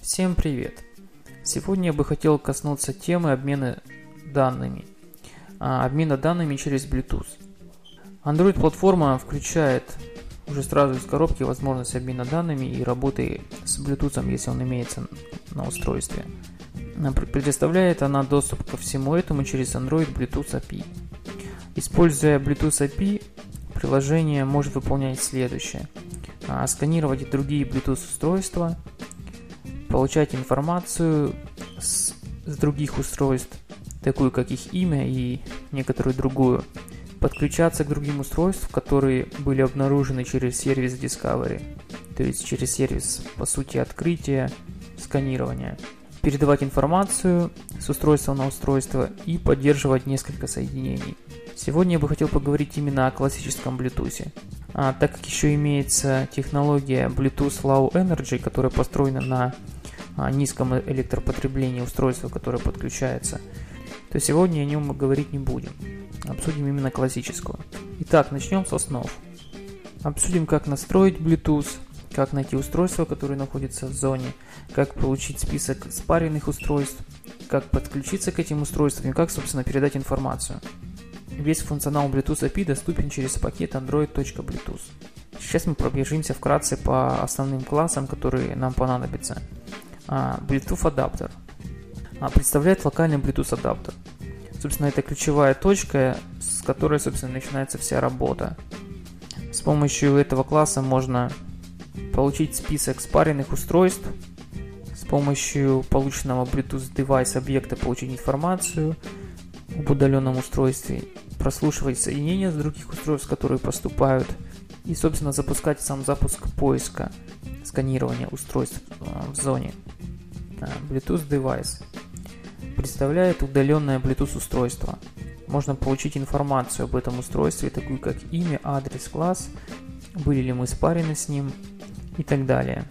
Всем привет! Сегодня я бы хотел коснуться темы обмена данными. А, обмена данными через Bluetooth. Android-платформа включает уже сразу из коробки возможность обмена данными и работы с Bluetooth, если он имеется на устройстве. Предоставляет она доступ ко всему этому через Android Bluetooth API. Используя Bluetooth API, приложение может выполнять следующее. А, сканировать другие Bluetooth устройства, получать информацию с, с других устройств, такую как их имя и некоторую другую, подключаться к другим устройствам, которые были обнаружены через сервис Discovery, то есть через сервис, по сути, открытия, сканирования, передавать информацию с устройства на устройство и поддерживать несколько соединений – Сегодня я бы хотел поговорить именно о классическом Bluetooth. А, так как еще имеется технология Bluetooth Low Energy, которая построена на низком электропотреблении устройства, которое подключается, то сегодня о нем мы говорить не будем. Обсудим именно классического. Итак, начнем с основ. Обсудим, как настроить Bluetooth, как найти устройство, которое находится в зоне, как получить список спаренных устройств, как подключиться к этим устройствам и как, собственно, передать информацию. Весь функционал Bluetooth API доступен через пакет android.bluetooth. Сейчас мы пробежимся вкратце по основным классам, которые нам понадобятся. А, Bluetooth адаптер а, представляет локальный Bluetooth адаптер. Собственно, это ключевая точка, с которой, собственно, начинается вся работа. С помощью этого класса можно получить список спаренных устройств, с помощью полученного Bluetooth девайс объекта получить информацию об удаленном устройстве прослушивать соединения с других устройств, которые поступают, и, собственно, запускать сам запуск поиска, сканирования устройств э, в зоне. Э, Bluetooth Device представляет удаленное Bluetooth устройство. Можно получить информацию об этом устройстве, такую как имя, адрес, класс, были ли мы спарены с ним и так далее.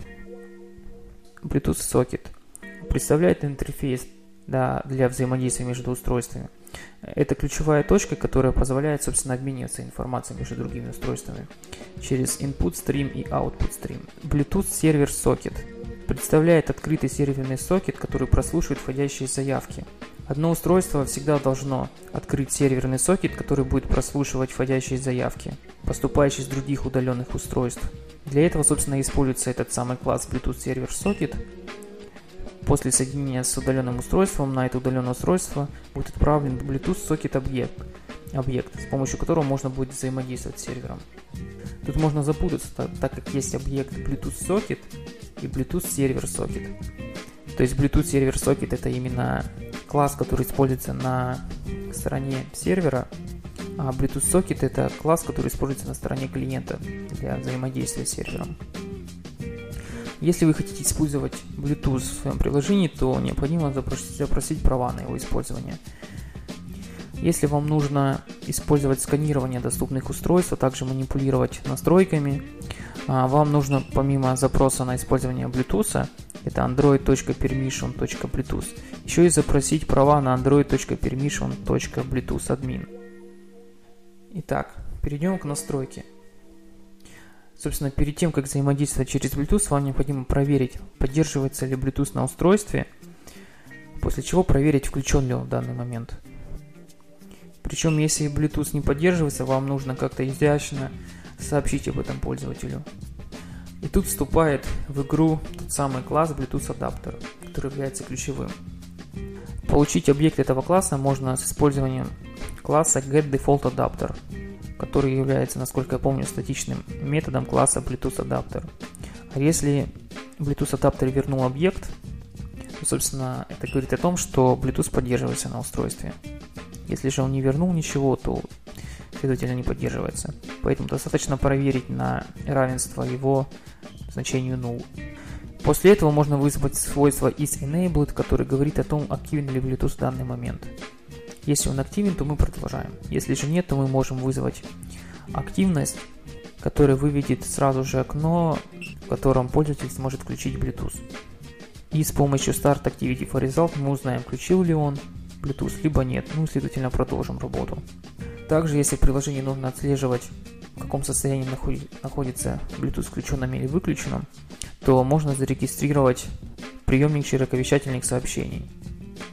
Bluetooth Socket представляет интерфейс да, для взаимодействия между устройствами. Это ключевая точка, которая позволяет, собственно, обмениваться информацией между другими устройствами через input stream и output stream. Bluetooth сервер сокет представляет открытый серверный сокет, который прослушивает входящие заявки. Одно устройство всегда должно открыть серверный сокет, который будет прослушивать входящие заявки, поступающие с других удаленных устройств. Для этого, собственно, используется этот самый класс Bluetooth Server Socket, После соединения с удаленным устройством на это удаленное устройство будет отправлен Bluetooth Socket объект, объект, с помощью которого можно будет взаимодействовать с сервером. Тут можно запутаться, так, так как есть объект Bluetooth Socket и Bluetooth Server Socket. То есть Bluetooth Server Socket это именно класс, который используется на стороне сервера, а Bluetooth Socket это класс, который используется на стороне клиента для взаимодействия с сервером. Если вы хотите использовать Bluetooth в своем приложении, то необходимо запросить, запросить права на его использование. Если вам нужно использовать сканирование доступных устройств, а также манипулировать настройками, а, вам нужно помимо запроса на использование Bluetooth, это android.permission.bluetooth, еще и запросить права на android.permission.bluetooth Итак, перейдем к настройке. Собственно, перед тем, как взаимодействовать через Bluetooth, вам необходимо проверить, поддерживается ли Bluetooth на устройстве, после чего проверить, включен ли он в данный момент. Причем, если Bluetooth не поддерживается, вам нужно как-то изящно сообщить об этом пользователю. И тут вступает в игру тот самый класс Bluetooth адаптер, который является ключевым. Получить объект этого класса можно с использованием класса getDefaultAdapter который является, насколько я помню, статичным методом класса Bluetooth адаптер. А если Bluetooth адаптер вернул объект, то, собственно, это говорит о том, что Bluetooth поддерживается на устройстве. Если же он не вернул ничего, то, следовательно, не поддерживается. Поэтому достаточно проверить на равенство его значению null. После этого можно вызвать свойство isEnabled, который говорит о том, активен ли Bluetooth в данный момент. Если он активен, то мы продолжаем. Если же нет, то мы можем вызвать активность, которая выведет сразу же окно, в котором пользователь сможет включить Bluetooth. И с помощью Start Activity for Result мы узнаем, включил ли он Bluetooth, либо нет. Ну, следовательно, продолжим работу. Также, если в приложении нужно отслеживать, в каком состоянии находится Bluetooth включенным или выключенным, то можно зарегистрировать приемник широковещательных сообщений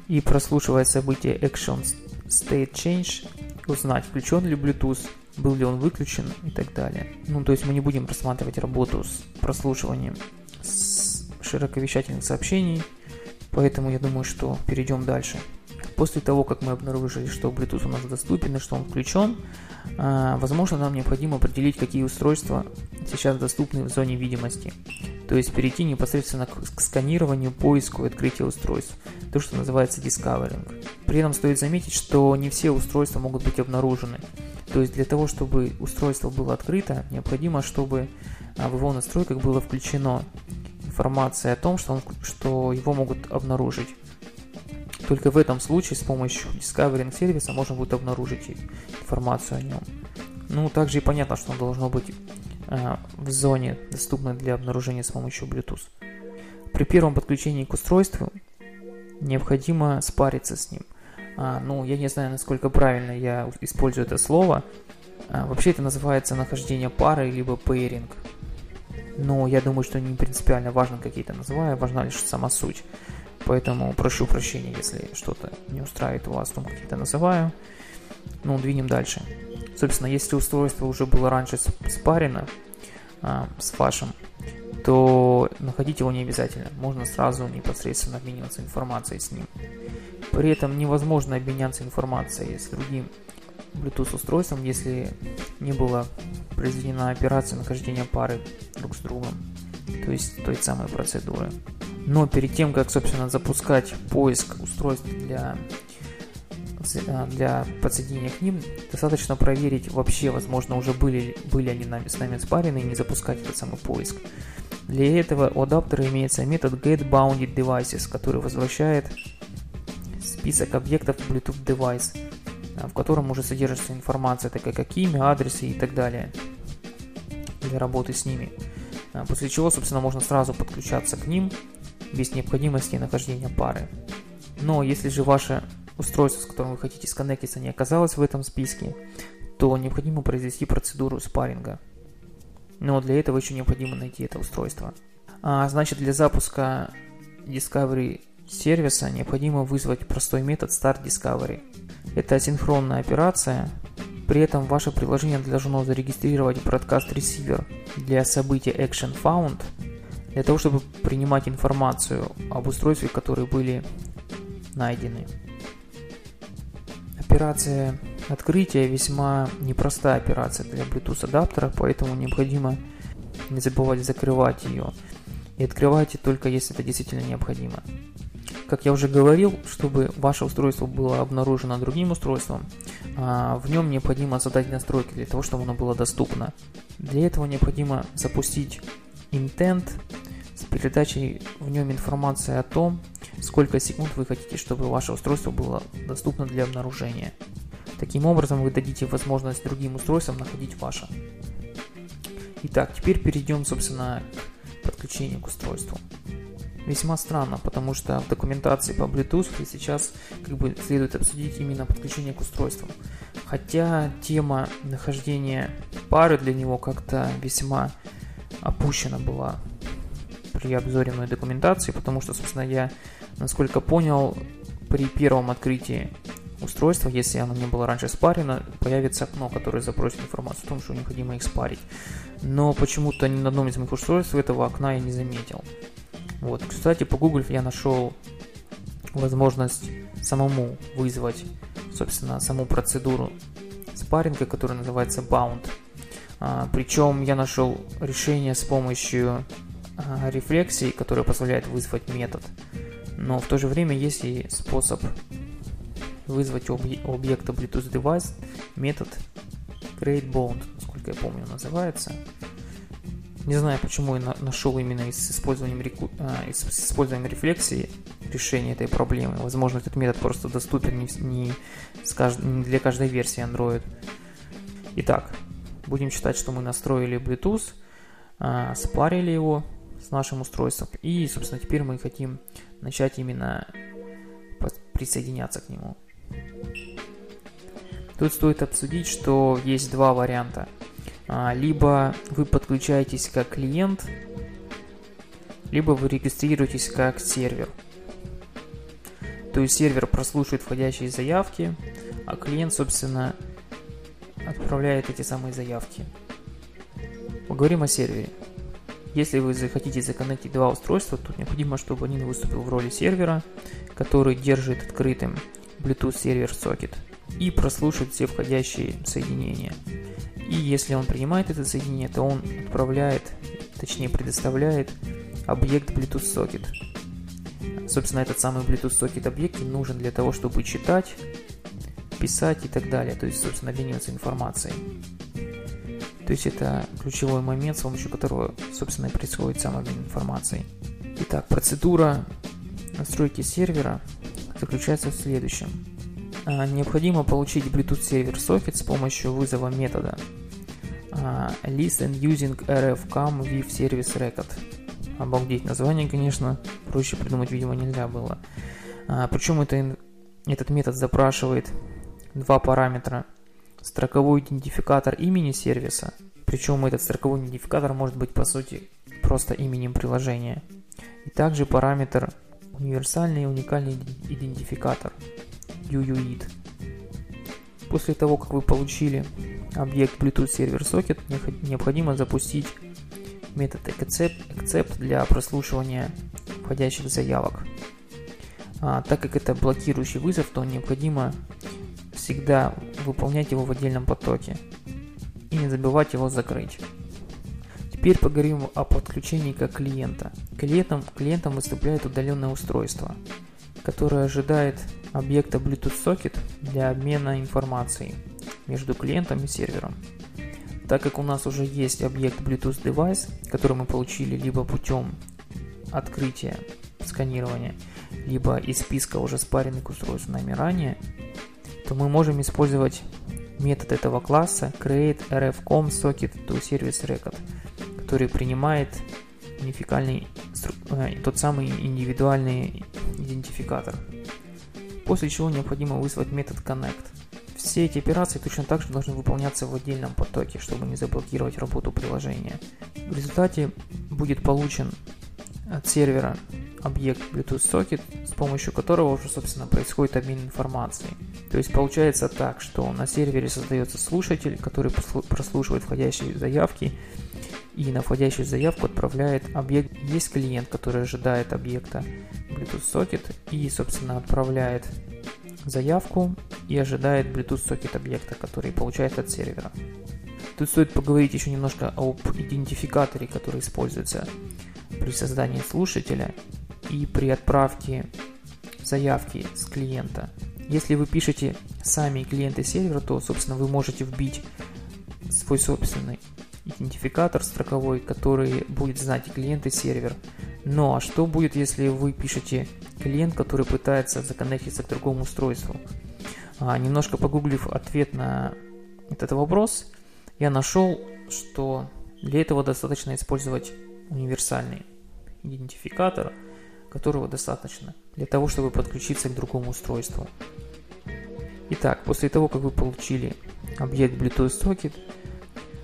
и прослушивая события Action State Change, узнать, включен ли Bluetooth, был ли он выключен и так далее. Ну, то есть мы не будем рассматривать работу с прослушиванием с широковещательных сообщений, поэтому я думаю, что перейдем дальше. После того, как мы обнаружили, что Bluetooth у нас доступен и что он включен, а, возможно, нам необходимо определить, какие устройства сейчас доступны в зоне видимости. То есть перейти непосредственно к сканированию, поиску и открытию устройств. То, что называется discovering. При этом стоит заметить, что не все устройства могут быть обнаружены. То есть для того, чтобы устройство было открыто, необходимо, чтобы а, в его настройках было включено информация о том, что, он, что его могут обнаружить. Только в этом случае с помощью Discovering сервиса можно будет обнаружить информацию о нем. Ну, также и понятно, что он должно быть в зоне, доступной для обнаружения с помощью Bluetooth. При первом подключении к устройству необходимо спариться с ним. А, ну, я не знаю, насколько правильно я использую это слово. А, вообще это называется нахождение пары, либо пейринг. Но я думаю, что не принципиально важно, какие то называю, важна лишь сама суть. Поэтому прошу прощения, если что-то не устраивает вас, том как я это называю. Ну, двинем дальше. Собственно, если устройство уже было раньше спарено а, с вашим, то находить его не обязательно. Можно сразу непосредственно обмениваться информацией с ним. При этом невозможно обменяться информацией с другим Bluetooth устройством, если не была произведена операция нахождения пары друг с другом, то есть той самой процедуры. Но перед тем, как, собственно, запускать поиск устройств для, для подсоединения к ним, достаточно проверить вообще, возможно, уже были, были они нами, с нами спарены и не запускать этот самый поиск. Для этого у адаптера имеется метод getBoundedDevices, который возвращает список объектов Bluetooth Device, в котором уже содержится информация, такая как имя, адресы и так далее для работы с ними. После чего, собственно, можно сразу подключаться к ним без необходимости нахождения пары. Но если же ваше устройство, с которым вы хотите сконнектиться, не оказалось в этом списке, то необходимо произвести процедуру спарринга. Но для этого еще необходимо найти это устройство. А, значит, для запуска Discovery сервиса необходимо вызвать простой метод Start Discovery. Это асинхронная операция, при этом ваше приложение должно зарегистрировать broadcast receiver для события Action Found для того, чтобы принимать информацию об устройстве, которые были найдены. Операция открытия весьма непростая операция для Bluetooth адаптера, поэтому необходимо не забывать закрывать ее и открывайте только если это действительно необходимо. Как я уже говорил, чтобы ваше устройство было обнаружено другим устройством, а, в нем необходимо задать настройки для того, чтобы оно было доступно. Для этого необходимо запустить intent с передачей в нем информации о том, сколько секунд вы хотите, чтобы ваше устройство было доступно для обнаружения. Таким образом вы дадите возможность другим устройствам находить ваше. Итак, теперь перейдем, собственно, к подключению к устройству. Весьма странно, потому что в документации по Bluetooth сейчас как бы следует обсудить именно подключение к устройству. Хотя тема нахождения пары для него как-то весьма опущена была при обзоре моей документации, потому что, собственно, я, насколько понял, при первом открытии устройства, если оно не было раньше спарено, появится окно, которое запросит информацию о том, что необходимо их спарить. Но почему-то ни на одном из моих устройств этого окна я не заметил. Вот. Кстати, погуглив, я нашел возможность самому вызвать, собственно, саму процедуру спарринга, которая называется Bound. А, причем я нашел решение с помощью а, рефлексии, которая позволяет вызвать метод. Но в то же время есть и способ вызвать у объекта Bluetooth Device метод createBound, насколько я помню, называется. Не знаю, почему я нашел именно с использованием, реку... а, с использованием рефлексии решение этой проблемы. Возможно, этот метод просто доступен не, не, кажд... не для каждой версии Android. Итак, будем считать, что мы настроили Bluetooth, а, спарили его, с нашим устройством. И, собственно, теперь мы хотим начать именно присоединяться к нему. Тут стоит обсудить, что есть два варианта. А, либо вы подключаетесь как клиент, либо вы регистрируетесь как сервер. То есть сервер прослушивает входящие заявки, а клиент, собственно, отправляет эти самые заявки. Поговорим о сервере. Если вы захотите законнектить два устройства, то необходимо, чтобы один выступил в роли сервера, который держит открытым Bluetooth сервер сокет и прослушивает все входящие соединения. И если он принимает это соединение, то он отправляет, точнее предоставляет объект Bluetooth Socket. Собственно, этот самый Bluetooth Socket объект нужен для того, чтобы читать, писать и так далее, то есть, собственно, обмениваться информацией. То есть это ключевой момент, с помощью которого, собственно, и происходит сам обмен информацией. Итак, процедура настройки сервера заключается в следующем. А, необходимо получить Bluetooth сервер socket с помощью вызова метода а, listen using rfcam with service record. Обалдеть название, конечно, проще придумать, видимо, нельзя было. А, причем это, этот метод запрашивает два параметра. Строковой идентификатор имени сервиса, причем этот строковой идентификатор может быть по сути просто именем приложения. И также параметр универсальный уникальный идентификатор UUID. После того, как вы получили объект Bluetooth Server Socket, необходимо запустить метод accept, для прослушивания входящих заявок. А, так как это блокирующий вызов, то необходимо всегда выполнять его в отдельном потоке и не забывать его закрыть. Теперь поговорим о подключении как клиента. Клиентом, клиентом выступает удаленное устройство, которое ожидает объекта Bluetooth Socket для обмена информацией между клиентом и сервером. Так как у нас уже есть объект Bluetooth Device, который мы получили либо путем открытия сканирования, либо из списка уже спаренных устройств нами ранее, то мы можем использовать метод этого класса create rfcom socket to service record, который принимает унификальный, э, тот самый индивидуальный идентификатор. После чего необходимо вызвать метод connect. Все эти операции точно так же должны выполняться в отдельном потоке, чтобы не заблокировать работу приложения. В результате будет получен от сервера объект Bluetooth Socket, с помощью которого уже, собственно, происходит обмен информацией. То есть получается так, что на сервере создается слушатель, который прослушивает входящие заявки, и на входящую заявку отправляет объект. Есть клиент, который ожидает объекта Bluetooth Socket и, собственно, отправляет заявку и ожидает Bluetooth Socket объекта, который получает от сервера. Тут стоит поговорить еще немножко об идентификаторе, который используется при создании слушателя и при отправке заявки с клиента. Если вы пишете сами клиенты сервера, то, собственно, вы можете вбить свой собственный идентификатор строковой, который будет знать клиент, и сервер. Но а что будет, если вы пишете клиент, который пытается законнектиться к другому устройству? А, немножко погуглив ответ на этот вопрос, я нашел, что для этого достаточно использовать универсальный идентификатор, которого достаточно для того, чтобы подключиться к другому устройству. Итак, после того, как вы получили объект Bluetooth Socket,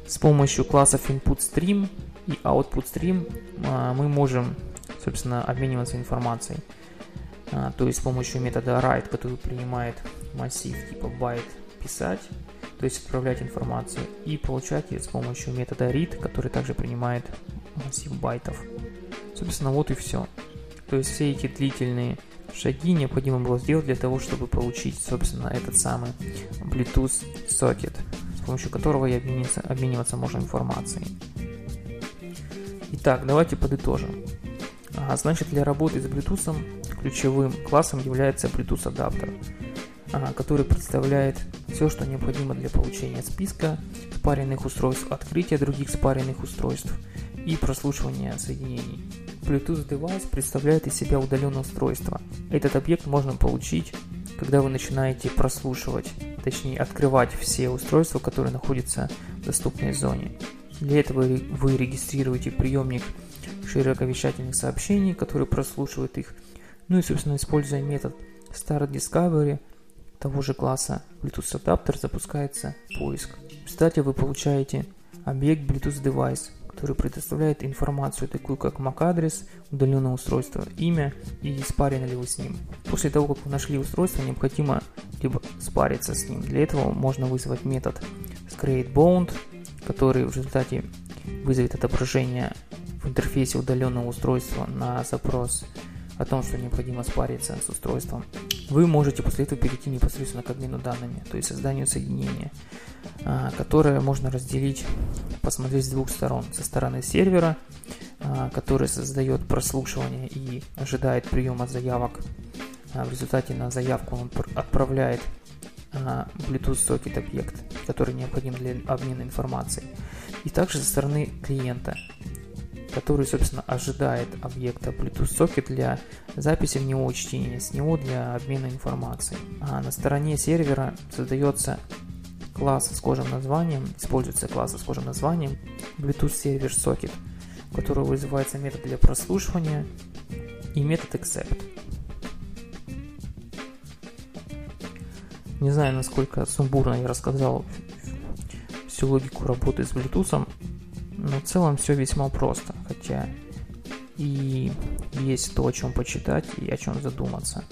с помощью классов InputStream и OutputStream а, мы можем, собственно, обмениваться информацией. А, то есть с помощью метода write, который принимает массив типа byte писать, то есть отправлять информацию, и получать ее с помощью метода read, который также принимает массив байтов. Собственно, вот и все. То есть все эти длительные шаги необходимо было сделать для того, чтобы получить, собственно, этот самый Bluetooth сокет, с помощью которого и обмениваться, обмениваться можно информацией. Итак, давайте подытожим. А, значит, для работы с Bluetooth ключевым классом является Bluetooth адаптер, а, который представляет все, что необходимо для получения списка спаренных устройств, открытия других спаренных устройств и прослушивания соединений. Bluetooth девайс представляет из себя удаленное устройство. Этот объект можно получить, когда вы начинаете прослушивать, точнее открывать все устройства, которые находятся в доступной зоне. Для этого вы регистрируете приемник широковещательных сообщений, который прослушивает их. Ну и, собственно, используя метод Start Discovery того же класса Bluetooth адаптер запускается поиск. Результате вы получаете объект Bluetooth Device, который предоставляет информацию, такую как MAC-адрес, удаленное устройство, имя и спарены ли вы с ним. После того, как вы нашли устройство, необходимо либо спариться с ним. Для этого можно вызвать метод createBound, который в результате вызовет отображение в интерфейсе удаленного устройства на запрос о том, что необходимо спариться с устройством. Вы можете после этого перейти непосредственно к обмену данными, то есть созданию соединения, которое можно разделить, посмотреть с двух сторон. Со стороны сервера, а, который создает прослушивание и ожидает приема заявок. А, в результате на заявку он отправляет Bluetooth сокет объект, который необходим для обмена информацией. И также со стороны клиента, который, собственно, ожидает объекта Bluetooth Socket для записи в него чтения, с него для обмена информацией. А на стороне сервера создается класс с схожим названием, используется класс с схожим названием Bluetooth Server Socket, у которого вызывается метод для прослушивания и метод accept. Не знаю, насколько сумбурно я рассказал всю логику работы с Bluetooth, но в целом все весьма просто, хотя и есть то, о чем почитать и о чем задуматься.